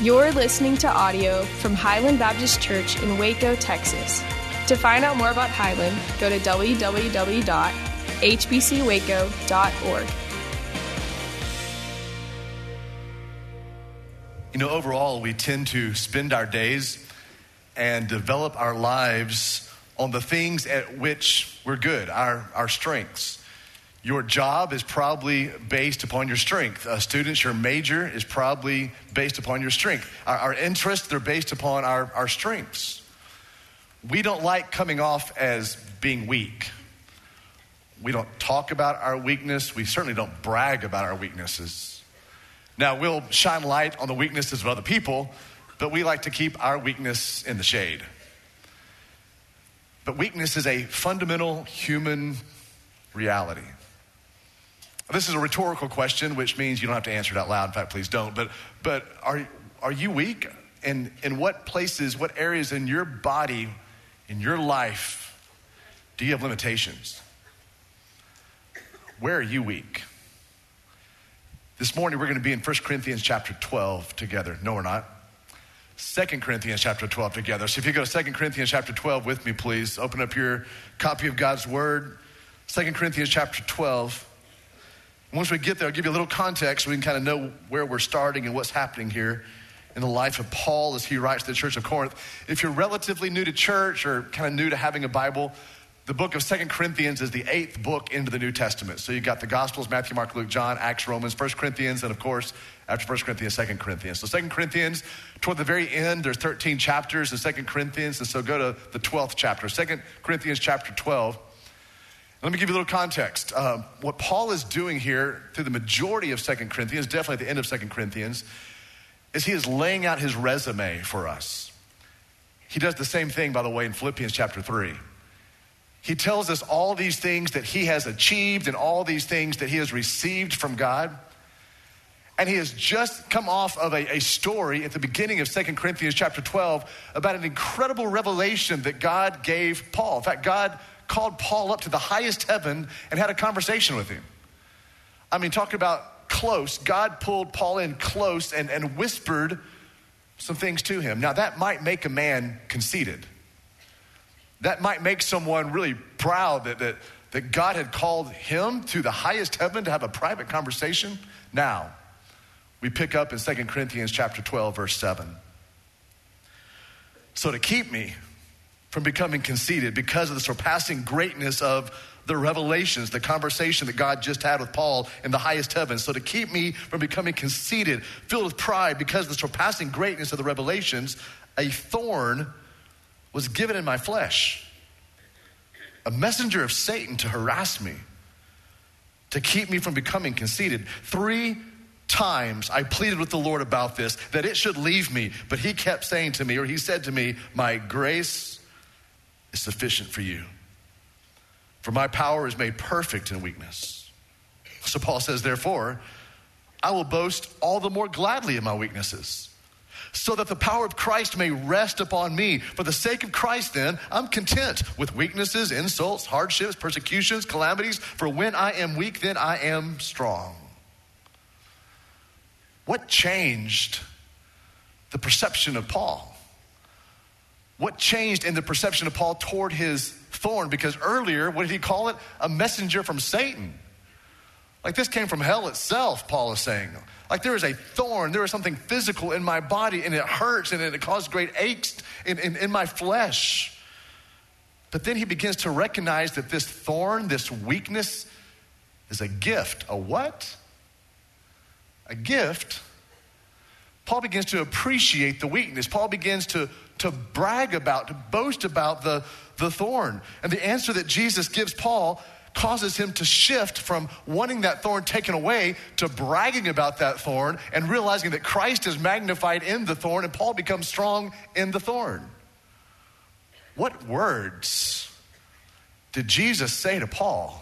You're listening to audio from Highland Baptist Church in Waco, Texas. To find out more about Highland, go to www.hbcwaco.org. You know, overall, we tend to spend our days and develop our lives on the things at which we're good, our, our strengths. Your job is probably based upon your strength. Uh, students, your major is probably based upon your strength. Our, our interests, they're based upon our, our strengths. We don't like coming off as being weak. We don't talk about our weakness. We certainly don't brag about our weaknesses. Now, we'll shine light on the weaknesses of other people, but we like to keep our weakness in the shade. But weakness is a fundamental human reality. This is a rhetorical question, which means you don't have to answer it out loud. In fact, please don't. But, but are, are you weak? And in what places, what areas in your body, in your life, do you have limitations? Where are you weak? This morning we're going to be in 1 Corinthians chapter 12 together. No, we're not. 2 Corinthians chapter 12 together. So if you go to 2 Corinthians chapter 12 with me, please, open up your copy of God's Word. 2 Corinthians chapter 12. Once we get there, I'll give you a little context so we can kind of know where we're starting and what's happening here in the life of Paul as he writes to the church of Corinth. If you're relatively new to church or kind of new to having a Bible, the book of Second Corinthians is the eighth book into the New Testament. So you've got the Gospels, Matthew, Mark, Luke, John, Acts, Romans, First Corinthians, and of course, after First Corinthians, Second Corinthians. So Second Corinthians, toward the very end, there's 13 chapters in Second Corinthians, and so go to the 12th chapter. Second Corinthians chapter 12. Let me give you a little context. Uh, what Paul is doing here through the majority of Second Corinthians, definitely at the end of Second Corinthians, is he is laying out his resume for us. He does the same thing, by the way, in Philippians chapter 3. He tells us all these things that he has achieved and all these things that he has received from God. And he has just come off of a, a story at the beginning of Second Corinthians chapter 12 about an incredible revelation that God gave Paul. In fact, God called Paul up to the highest heaven and had a conversation with him. I mean, talking about close, God pulled Paul in close and, and whispered some things to him. Now, that might make a man conceited. That might make someone really proud that, that, that God had called him to the highest heaven to have a private conversation. Now, we pick up in 2 Corinthians chapter 12, verse 7. So to keep me from becoming conceited because of the surpassing greatness of the revelations, the conversation that God just had with Paul in the highest heavens. So, to keep me from becoming conceited, filled with pride because of the surpassing greatness of the revelations, a thorn was given in my flesh, a messenger of Satan to harass me, to keep me from becoming conceited. Three times I pleaded with the Lord about this, that it should leave me, but He kept saying to me, or He said to me, My grace is sufficient for you. For my power is made perfect in weakness. So Paul says, therefore, I will boast all the more gladly in my weaknesses, so that the power of Christ may rest upon me. For the sake of Christ, then, I'm content with weaknesses, insults, hardships, persecutions, calamities, for when I am weak, then I am strong. What changed the perception of Paul? What changed in the perception of Paul toward his thorn? Because earlier, what did he call it? A messenger from Satan. Like this came from hell itself, Paul is saying. Like there is a thorn, there is something physical in my body, and it hurts and it causes great aches in, in, in my flesh. But then he begins to recognize that this thorn, this weakness, is a gift. A what? A gift. Paul begins to appreciate the weakness. Paul begins to to brag about, to boast about the, the thorn. And the answer that Jesus gives Paul causes him to shift from wanting that thorn taken away to bragging about that thorn and realizing that Christ is magnified in the thorn and Paul becomes strong in the thorn. What words did Jesus say to Paul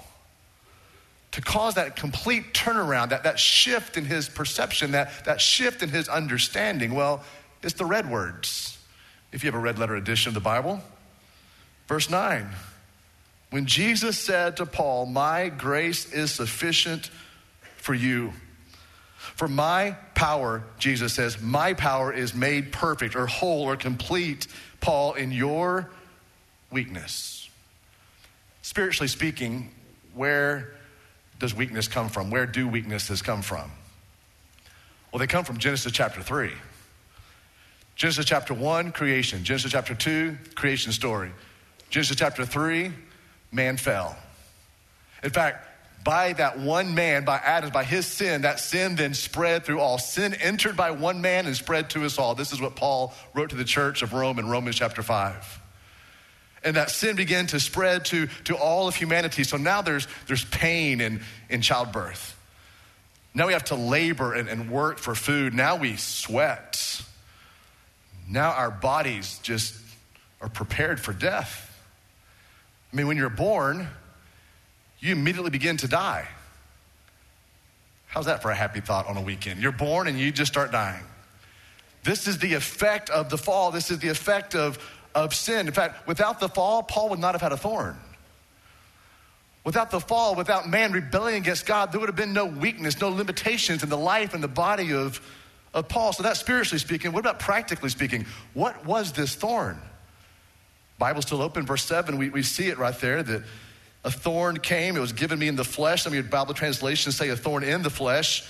to cause that complete turnaround, that, that shift in his perception, that, that shift in his understanding? Well, it's the red words if you have a red letter edition of the Bible. Verse 9 When Jesus said to Paul, My grace is sufficient for you, for my power, Jesus says, my power is made perfect or whole or complete, Paul, in your weakness. Spiritually speaking, where does weakness come from? Where do weaknesses come from? Well, they come from Genesis chapter 3. Genesis chapter 1, creation. Genesis chapter 2, creation story. Genesis chapter 3, man fell. In fact, by that one man, by Adam, by his sin, that sin then spread through all. Sin entered by one man and spread to us all. This is what Paul wrote to the church of Rome in Romans chapter 5. And that sin began to spread to, to all of humanity. So now there's, there's pain in, in childbirth. Now we have to labor and, and work for food. Now we sweat. Now our bodies just are prepared for death. I mean, when you're born, you immediately begin to die. How's that for a happy thought on a weekend? You're born and you just start dying. This is the effect of the fall. This is the effect of, of sin. In fact, without the fall, Paul would not have had a thorn. Without the fall, without man rebelling against God, there would have been no weakness, no limitations in the life and the body of, of Paul. So that's spiritually speaking. What about practically speaking? What was this thorn? Bible's still open, verse 7, we, we see it right there that a thorn came, it was given me in the flesh. Some of your Bible translations say a thorn in the flesh.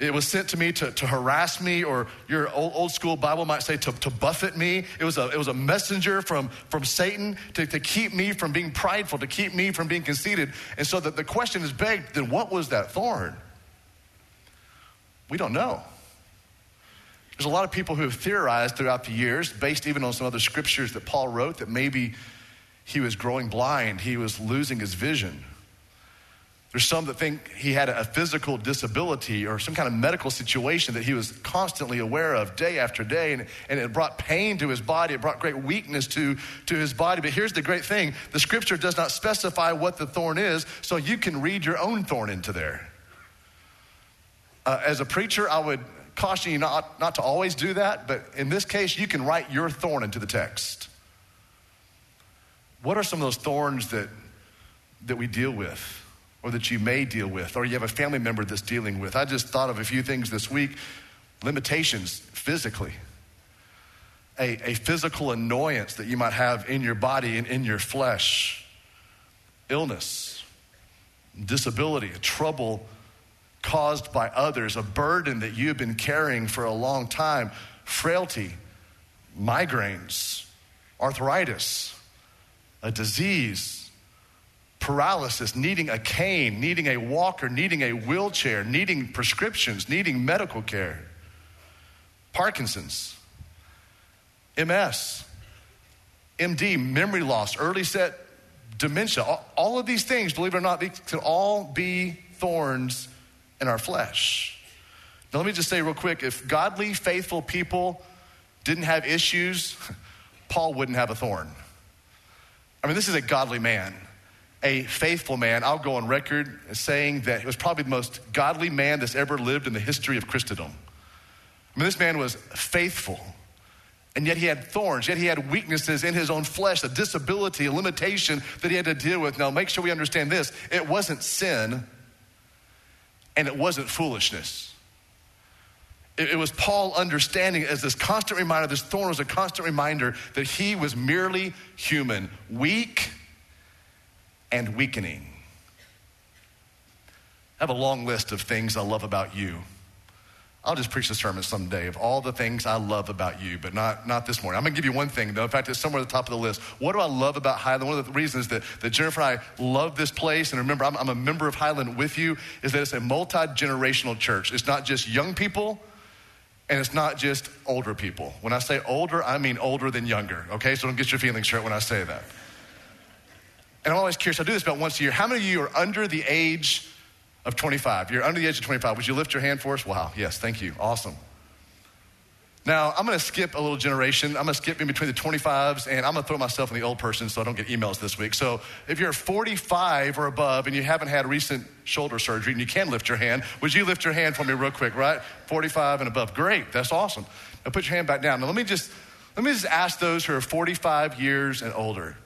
It was sent to me to, to harass me, or your old, old school Bible might say to, to buffet me. It was a, it was a messenger from, from Satan to, to keep me from being prideful, to keep me from being conceited. And so the, the question is begged then what was that thorn? We don't know. There's a lot of people who have theorized throughout the years, based even on some other scriptures that Paul wrote, that maybe he was growing blind, he was losing his vision. There's some that think he had a physical disability or some kind of medical situation that he was constantly aware of day after day, and, and it brought pain to his body. It brought great weakness to, to his body. But here's the great thing the scripture does not specify what the thorn is, so you can read your own thorn into there. Uh, as a preacher, I would caution you not, not to always do that, but in this case, you can write your thorn into the text. What are some of those thorns that, that we deal with? or that you may deal with, or you have a family member that's dealing with. I just thought of a few things this week limitations physically, a, a physical annoyance that you might have in your body and in your flesh, illness, disability, trouble caused by others, a burden that you have been carrying for a long time, frailty, migraines, arthritis, a disease paralysis, needing a cane, needing a walker, needing a wheelchair, needing prescriptions, needing medical care, Parkinson's, MS, MD, memory loss, early onset dementia. All, of these things, believe it or not, these can all be thorns in our flesh. Now, let me just say real quick if godly, faithful people didn't have issues, Paul wouldn't have a thorn. I mean, this is a godly man a faithful man. I'll go on record saying that he was probably the most godly man that's ever lived in the history of Christendom. I mean, this man was faithful, and yet he had thorns, yet he had weaknesses in his own flesh, a disability, a limitation that he had to deal with. Now, make sure we understand this it wasn't sin, and it wasn't foolishness. It, was Paul understanding as this constant reminder, this thorn was a constant reminder that he was merely human, weak and weakening. I have a long list of things I love about you. I'll just preach a sermon someday of all the things I love about you, but not, not this morning. I'm gonna give you one thing though. In fact, it's somewhere at the top of the list. What do I love about Highland? One of the reasons that, that Jennifer and I love this place, and remember, I'm, I'm a member of Highland with you, is that it's a multi generational church. It's not just young people, and it's not just older people. When I say older, I mean older than younger, okay? So don't get your feelings hurt when I say that. And I'm always curious, I do this about once a year. How many of you are under the age of 25? You're under the age of 25. Would you lift your hand for us? Wow, yes, thank you. Awesome. Now, I'm gonna skip a little generation. I'm gonna skip in between the 25s, and I'm gonna throw myself in the old person so I don't get emails this week. So, if you're 45 or above and you haven't had recent shoulder surgery and you can lift your hand, would you lift your hand for me real quick, right? 45 and above. Great, that's awesome. Now, put your hand back down. Now, let me just let me just ask those who are 45 years and older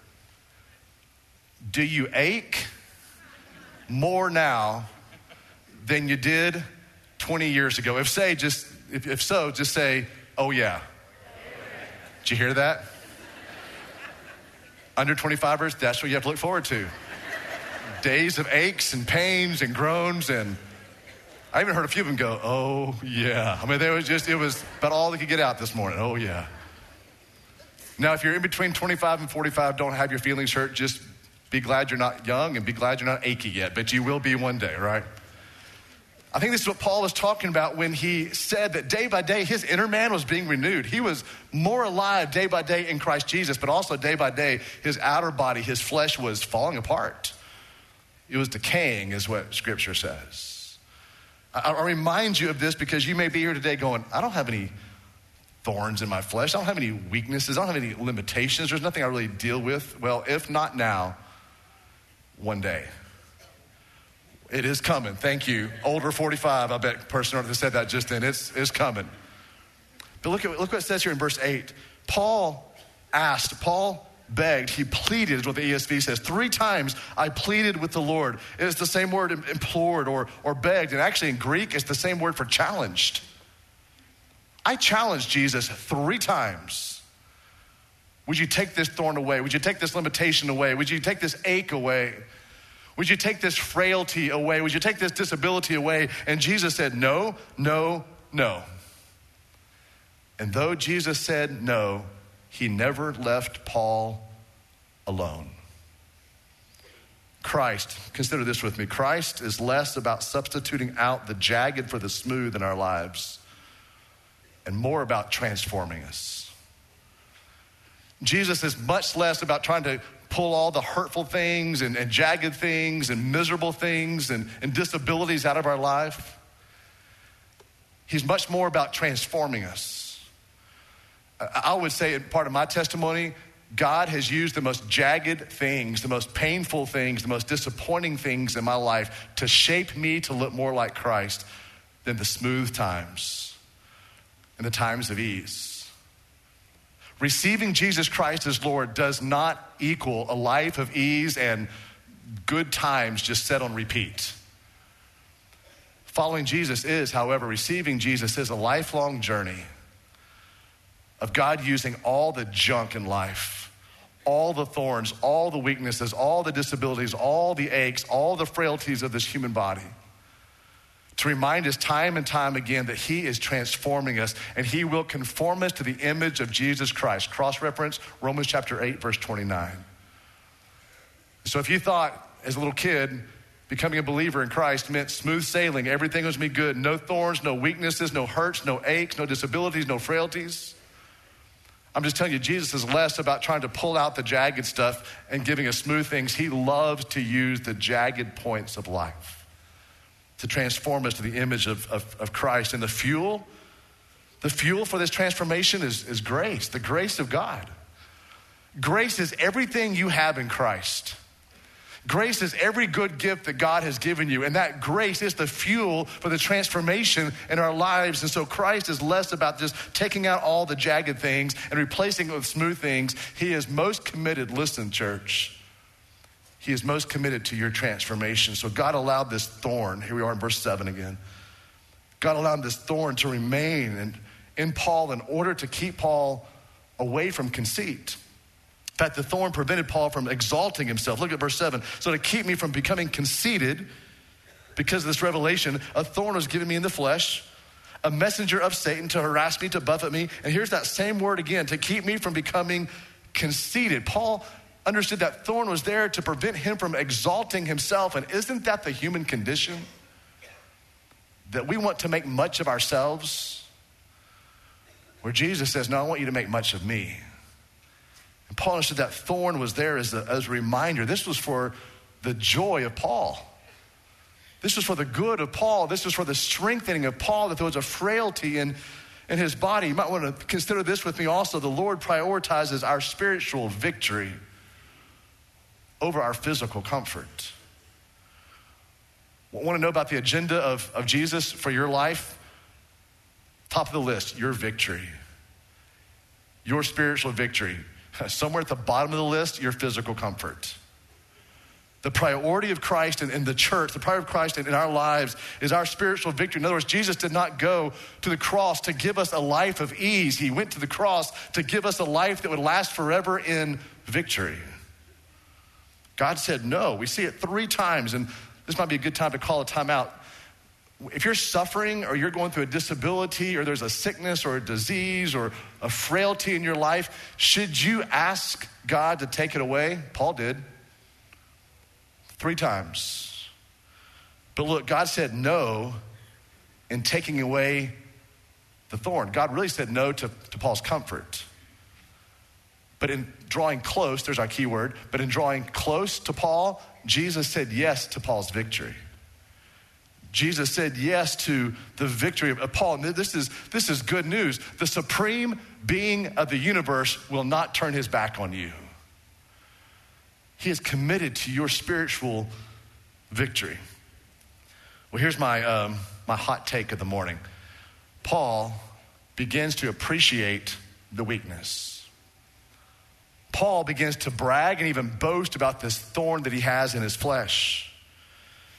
do you ache more now than you did 20 years ago? If say, just if, if so, just say, oh yeah. Did you hear that? Under 25ers, that's what you have to look forward to. Days of aches and pains and groans and I even heard a few of them go, oh yeah. I mean, they was just, it was about all they could get out this morning. Oh yeah. Now, if you're in between 25 and 45, don't have your feelings hurt. Just be glad you're not young and be glad you're not achy yet, but you will be one day, right? I think this is what Paul is talking about when he said that day by day his inner man was being renewed. He was more alive day by day in Christ Jesus, but also day by day his outer body, his flesh was falling apart. It was decaying, is what scripture says. I, I remind you of this because you may be here today going, I don't have any thorns in my flesh. I don't have any weaknesses. I don't have any limitations. There's nothing I really deal with. Well, if not now, one day. It is coming. Thank you. Older 45, I bet person that said that just then. It's, it's coming. But look, at, look what it says here in verse 8. Paul asked, Paul begged, he pleaded, is what the ESV says. Three times I pleaded with the Lord. It is the same word implored or, or begged. And actually in Greek, it's the same word for challenged. I challenged Jesus three times. Would you take this thorn away? Would you take this limitation away? Would you take this ache away? Would you take this frailty away? Would you take this disability away? And Jesus said, No, no, no. And though Jesus said no, he never left Paul alone. Christ, consider this with me Christ is less about substituting out the jagged for the smooth in our lives and more about transforming us. Jesus is much less about trying to pull all the hurtful things and, and jagged things and miserable things and, and disabilities out of our life. He's much more about transforming us. I would say, in part of my testimony, God has used the most jagged things, the most painful things, the most disappointing things in my life to shape me to look more like Christ than the smooth times and the times of ease. Receiving Jesus Christ as Lord does not equal a life of ease and good times just set on repeat. Following Jesus is, however, receiving Jesus is a lifelong journey of God using all the junk in life, all the thorns, all the weaknesses, all the disabilities, all the aches, all the frailties of this human body to remind us time and time again that He is transforming us and He will conform us to the image of Jesus Christ. Cross reference Romans chapter 8, verse 29. So if you thought as a little kid, becoming a believer in Christ meant smooth sailing, everything was me good, no thorns, no weaknesses, no hurts, no aches, no disabilities, no frailties. I'm just telling you, Jesus is less about trying to pull out the jagged stuff and giving us smooth things. He loves to use the jagged points of life to transform us to the image of, of, of Christ. And the fuel, the fuel for this transformation is, is grace, the grace of God. Grace is everything you have in Christ. Grace is every good gift that God has given you, and that grace is the fuel for the transformation in our lives. And so Christ is less about just taking out all the jagged things and replacing it with smooth things. He is most committed, listen, church, he is most committed to your transformation. So God allowed this thorn, here we are in verse 7 again. God allowed this thorn to remain in, in Paul in order to keep Paul away from conceit. In fact, the thorn prevented Paul from exalting himself. Look at verse 7. So, to keep me from becoming conceited because of this revelation, a thorn was given me in the flesh, a messenger of Satan to harass me, to buffet me. And here's that same word again to keep me from becoming conceited. Paul understood that thorn was there to prevent him from exalting himself. And isn't that the human condition? That we want to make much of ourselves? Where Jesus says, No, I want you to make much of me. And Paul understood that thorn was there as a, as a reminder. This was for the joy of Paul. This was for the good of Paul. This was for the strengthening of Paul, that there was a frailty in, in his body. You might want to consider this with me also. The Lord prioritizes our spiritual victory over our physical comfort. Want to know about the agenda of, of Jesus for your life? Top of the list, your victory, your spiritual victory. Somewhere at the bottom of the list, your physical comfort. The priority of Christ in, in the church, the priority of Christ in, in our lives is our spiritual victory. In other words, Jesus did not go to the cross to give us a life of ease. He went to the cross to give us a life that would last forever in victory. God said no. We see it three times, and this might be a good time to call a timeout. If you're suffering or you're going through a disability or there's a sickness or a disease or a frailty in your life, should you ask God to take it away? Paul did three times. But look, God said no in taking away the thorn. God really said no to, to Paul's comfort. But in drawing close, there's our key word, but in drawing close to Paul, Jesus said yes to Paul's victory. Jesus said yes to the victory of Paul. This is, this is good news. The supreme being of the universe will not turn his back on you. He is committed to your spiritual victory. Well, here's my, um, my hot take of the morning Paul begins to appreciate the weakness. Paul begins to brag and even boast about this thorn that he has in his flesh.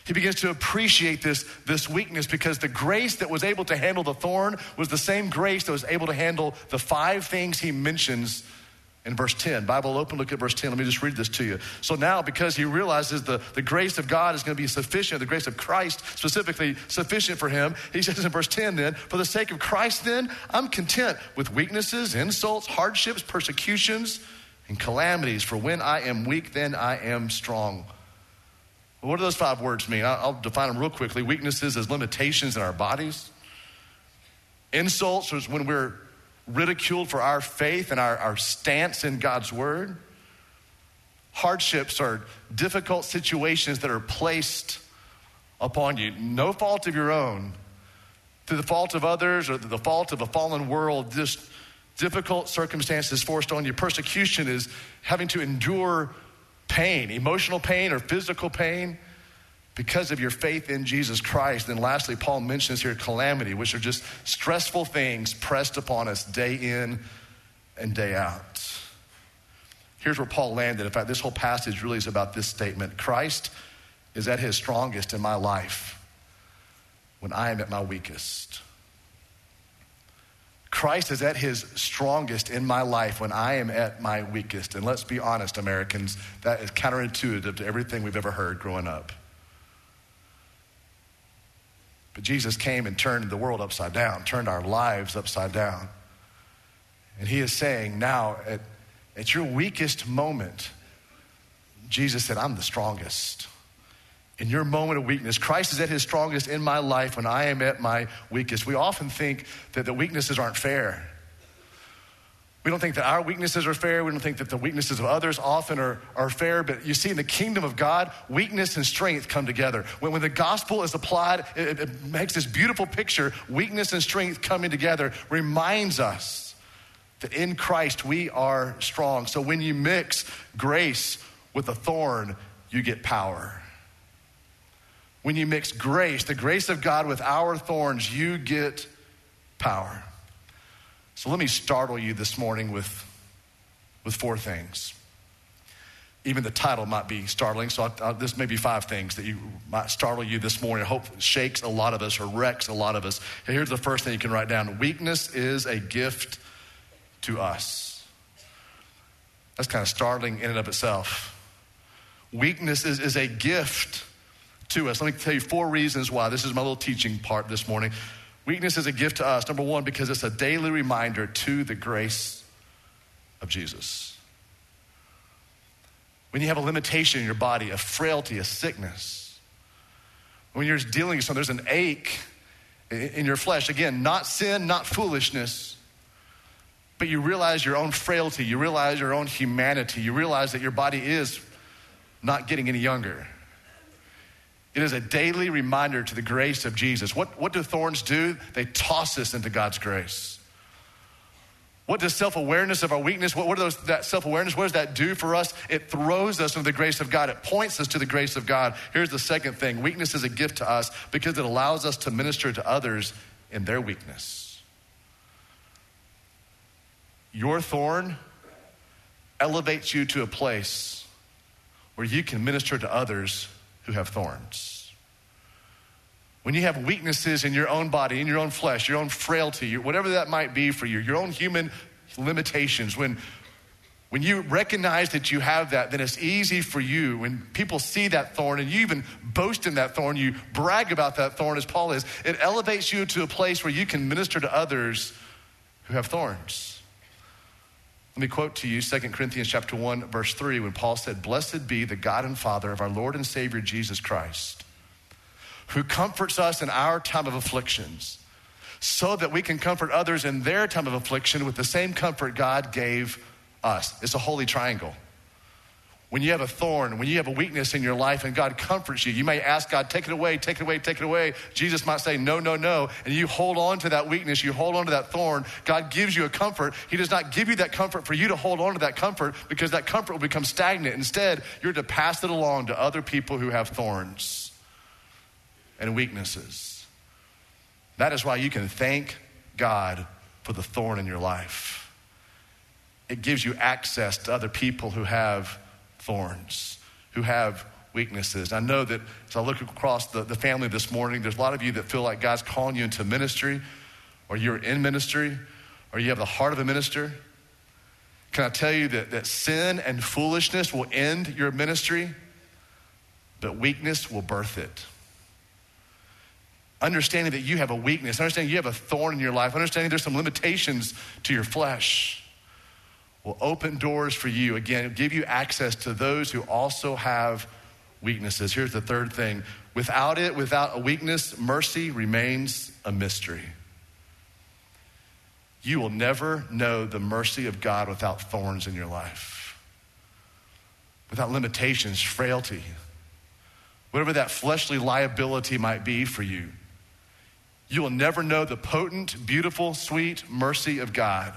He begins to appreciate this, this weakness because the grace that was able to handle the thorn was the same grace that was able to handle the five things he mentions in verse 10. Bible open, look at verse 10. Let me just read this to you. So now, because he realizes the, the grace of God is going to be sufficient, the grace of Christ specifically sufficient for him, he says in verse 10 then, for the sake of Christ, then, I'm content with weaknesses, insults, hardships, persecutions and calamities. For when I am weak, then I am strong. Well, what do those five words mean? I'll, define them real quickly. Weaknesses as limitations in our bodies. Insults is when we're ridiculed for our faith and our, our stance in God's word. Hardships are difficult situations that are placed upon you. No fault of your own, through the fault of others or the fault of a fallen world, just difficult circumstances forced on you. Persecution is having to endure pain, emotional pain or physical pain because of your faith in Jesus Christ. And lastly, Paul mentions here calamity, which are just stressful things pressed upon us day in and day out. Here's where Paul landed. In fact, this whole passage really is about this statement Christ is at his strongest in my life when I am at my weakest. Christ is at his strongest in my life when I am at my weakest. And let's be honest, Americans, that is counterintuitive to everything we've ever heard growing up. But Jesus came and turned the world upside down, turned our lives upside down. And he is saying now, at, at your weakest moment, Jesus said, I'm the strongest in your moment of weakness. Christ is at his strongest in my life when I am at my weakest. We often think that the weaknesses aren't fair. We don't think that our weaknesses are fair. We don't think that the weaknesses of others often are, are fair. But you see, in the kingdom of God, weakness and strength come together. When, when the gospel is applied, it, it makes this beautiful picture. Weakness and strength coming together reminds us that in Christ we are strong. So when you mix grace with a thorn, you get power. When you mix grace, the grace of God with our thorns, you get power. So let me startle you this morning with, with four things. Even the title might be startling, so I'll, I'll, this may be five things that you might startle you this morning. I hope shakes a lot of us or wrecks a lot of us. Here's the first thing you can write down Weakness is a gift to us. That's kind of startling in and of itself. Weakness is, is a gift to us. Let me tell you four reasons why. This is my little teaching part this morning. Weakness is a gift to us. Number one, because it's a daily reminder to the grace of Jesus. When you have a limitation in your body, a frailty, a sickness, when you're dealing with something, there's an ache in your flesh. Again, not sin, not foolishness, but you realize your own frailty, you realize your own humanity, you realize that your body is not getting any younger. It is a daily reminder to the grace of Jesus. What, what do thorns do? They toss us into God's grace. What does self awareness of our weakness, what, what does that self awareness, what does that do for us? It throws us into the grace of God. It points us to the grace of God. Here's the second thing weakness is a gift to us because it allows us to minister to others in their weakness. Your thorn elevates you to a place where you can minister to others who have thorns. When you have weaknesses in your own body, in your own flesh, your own frailty, whatever that might be for you, your own human limitations, when, when you recognize that you have that, then it's easy for you. When people see that thorn and you even boast in that thorn, you brag about that thorn as Paul is, it elevates you to a place where you can minister to others who have thorns. Let me quote to you 2 Corinthians chapter 1 verse 3 when Paul said, "Blessed be the God and Father of our Lord and Savior Jesus Christ, who comforts us in our time of afflictions, so that we can comfort others in their time of affliction with the same comfort God gave us." It's a holy triangle. When you have a thorn, when you have a weakness in your life and God comforts you, you may ask God, take it away, take it away, take it away. Jesus might say, no, no, no. And you hold on to that weakness, you hold on to that thorn. God gives you a comfort. He does not give you that comfort for you to hold on to that comfort because that comfort will become stagnant. Instead, you're to pass it along to other people who have thorns and weaknesses. That is why you can thank God for the thorn in your life. It gives you access to other people who have thorns, who have weaknesses. I know that as I look across the, the family this morning, there's a lot of you that feel like God's calling you into ministry, or you're in ministry, or you have the heart of a minister. Can I tell you that, that sin and foolishness will end your ministry, but weakness will birth it? Understanding that you have a weakness, understanding you have a thorn in your life, understanding there's some limitations to your flesh will open doors for you. Again, give you access to those who also have weaknesses. Here's the third thing without it, without a weakness, mercy remains a mystery. You will never know the mercy of God without thorns in your life, without limitations, frailty, whatever that fleshly liability might be for you. You will never know the potent, beautiful, sweet mercy of God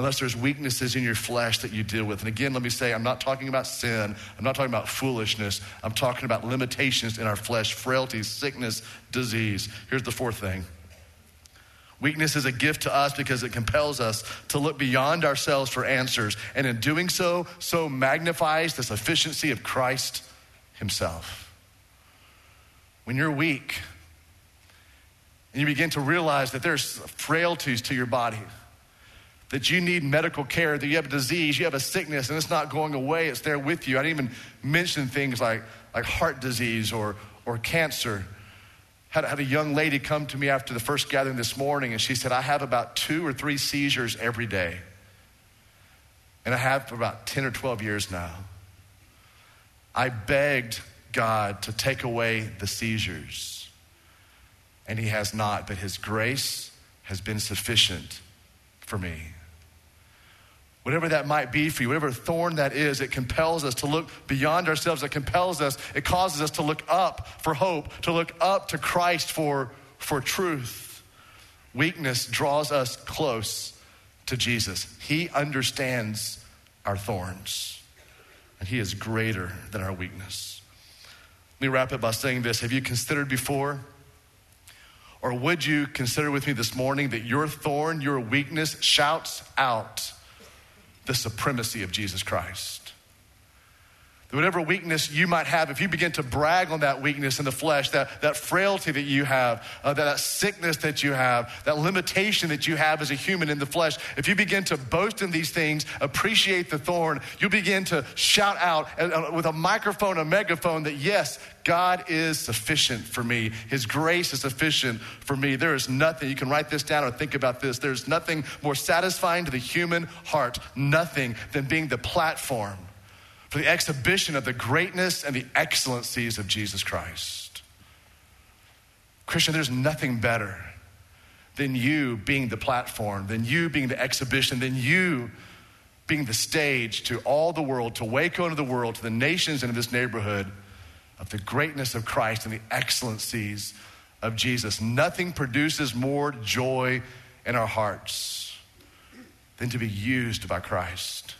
unless there's weaknesses in your flesh that you deal with. And again, let me say, I'm not talking about sin. I'm not talking about foolishness. I'm talking about limitations in our flesh, frailty, sickness, disease. Here's the fourth thing. Weakness is a gift to us because it compels us to look beyond ourselves for answers. And in doing so, so magnifies the sufficiency of Christ Himself. When you're weak and you begin to realize that there's frailties to your body, that you need medical care, that you have a disease, you have a sickness, and it's not going away, it's there with you. I didn't even mention things like, like heart disease or, or cancer. Had, had a young lady come to me after the first gathering this morning, and she said, I have about two or three seizures every day. And I have for about 10 or 12 years now. I begged God to take away the seizures, and He has not, but His grace has been sufficient for me. Whatever that might be for you, whatever thorn that is, it compels us to look beyond ourselves. It compels us, it causes us to look up for hope, to look up to Christ for, for truth. Weakness draws us close to Jesus. He understands our thorns, and He is greater than our weakness. Let me wrap it by saying this Have you considered before? Or would you consider with me this morning that your thorn, your weakness, shouts out the supremacy of Jesus Christ. Whatever weakness you might have, if you begin to brag on that weakness in the flesh, that, that frailty that you have, uh, that, that sickness that you have, that limitation that you have as a human in the flesh, if you begin to boast in these things, appreciate the thorn, you begin to shout out uh, with a microphone, a megaphone, that yes, God is sufficient for me. His grace is sufficient for me. There is nothing, you can write this down or think about this. There's nothing more satisfying to the human heart, nothing than being the platform for the exhibition of the greatness and the excellencies of Jesus Christ. Christian, there's nothing better than you being the platform, than you being the exhibition, than you being the stage to all the world, to Waco and to the world, to the nations and to this neighborhood of the greatness of Christ and the excellencies of Jesus. Nothing produces more joy in our hearts than to be used by Christ.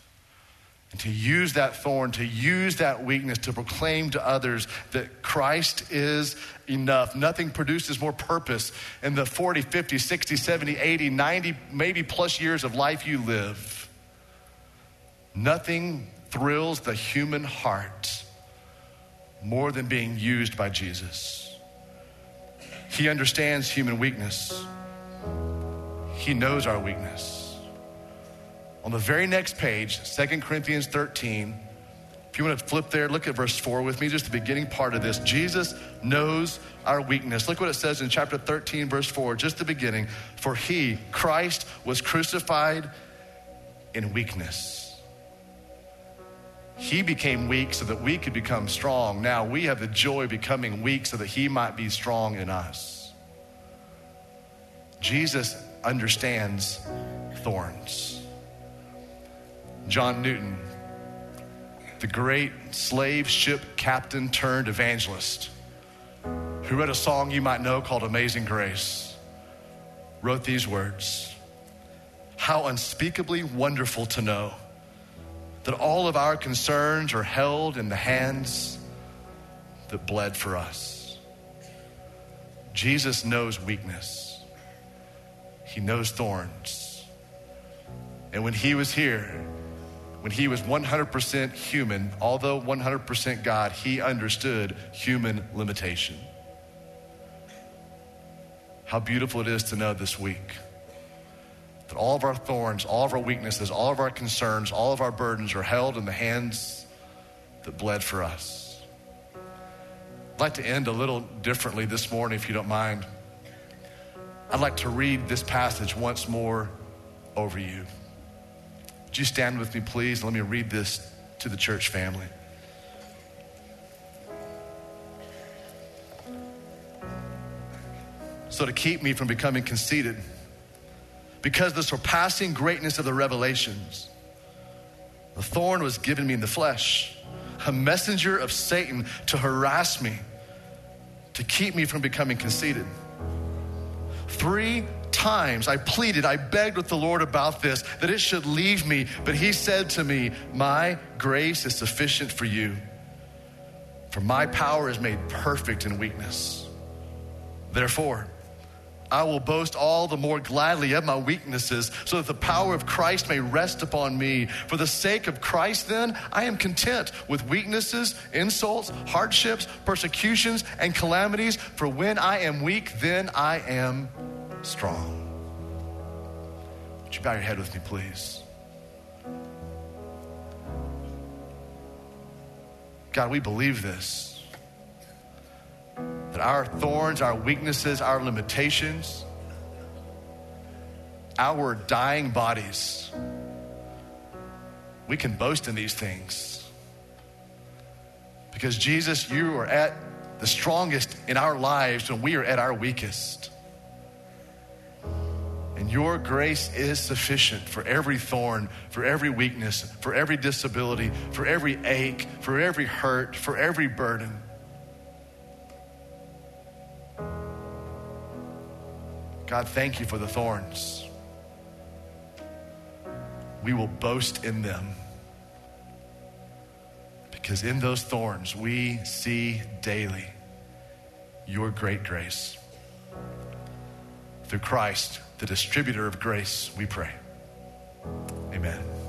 And to use that thorn, to use that weakness to proclaim to others that Christ is enough. Nothing produces more purpose in the 40, 50, 60, 70, 80, 90, maybe plus years of life you live. Nothing thrills the human heart more than being used by Jesus. He understands human weakness. He knows our weakness. On the very next page, 2 Corinthians 13, if you want to flip there, look at verse 4 with me, just the beginning part of this. Jesus knows our weakness. Look what it says in chapter 13, verse 4, just the beginning. For he, Christ, was crucified in weakness. He became weak so that we could become strong. Now we have the joy of becoming weak so that he might be strong in us. Jesus understands thorns. John Newton, the great slave ship captain turned evangelist, who wrote a song you might know called Amazing Grace, wrote these words How unspeakably wonderful to know that all of our concerns are held in the hands that bled for us. Jesus knows weakness, He knows thorns. And when He was here, when He was 100% human, although 100% God, He understood human limitation. How beautiful it is to know this week that all of our thorns, all of our weaknesses, all of our concerns, all of our burdens are held in the hands that bled for us. I'd like to end a little differently this morning, if you don't mind. I'd like to read this passage once more over you. Would you stand with me, please? Let me read this to the church family. So, to keep me from becoming conceited, because the surpassing greatness of the revelations. The thorn was given me in the flesh, a messenger of Satan to harass me, to keep me from becoming conceited. Three times I pleaded, I begged with the Lord about this, that it should leave me. But he said to me, My grace is sufficient for you, for my power is made perfect in weakness. Therefore, I will boast all the more gladly of my weaknesses, so that the power of Christ may rest upon me. For the sake of Christ, then, I am content with weaknesses, insults, hardships, persecutions, and calamities. For when I am weak, then I am strong. Would you bow your head with me, please? God, we believe this that our thorns, our weaknesses, our limitations, our dying bodies, we can boast in these things. Because Jesus, you are at the strongest in our lives when we are at our weakest. Your grace is sufficient for every thorn, for every weakness, for every disability, for every ache, for every hurt, for every burden. God, thank you for the thorns. We will boast in them. Because in those thorns, we see daily your great grace. Through Christ, the distributor of grace, we pray. Amen.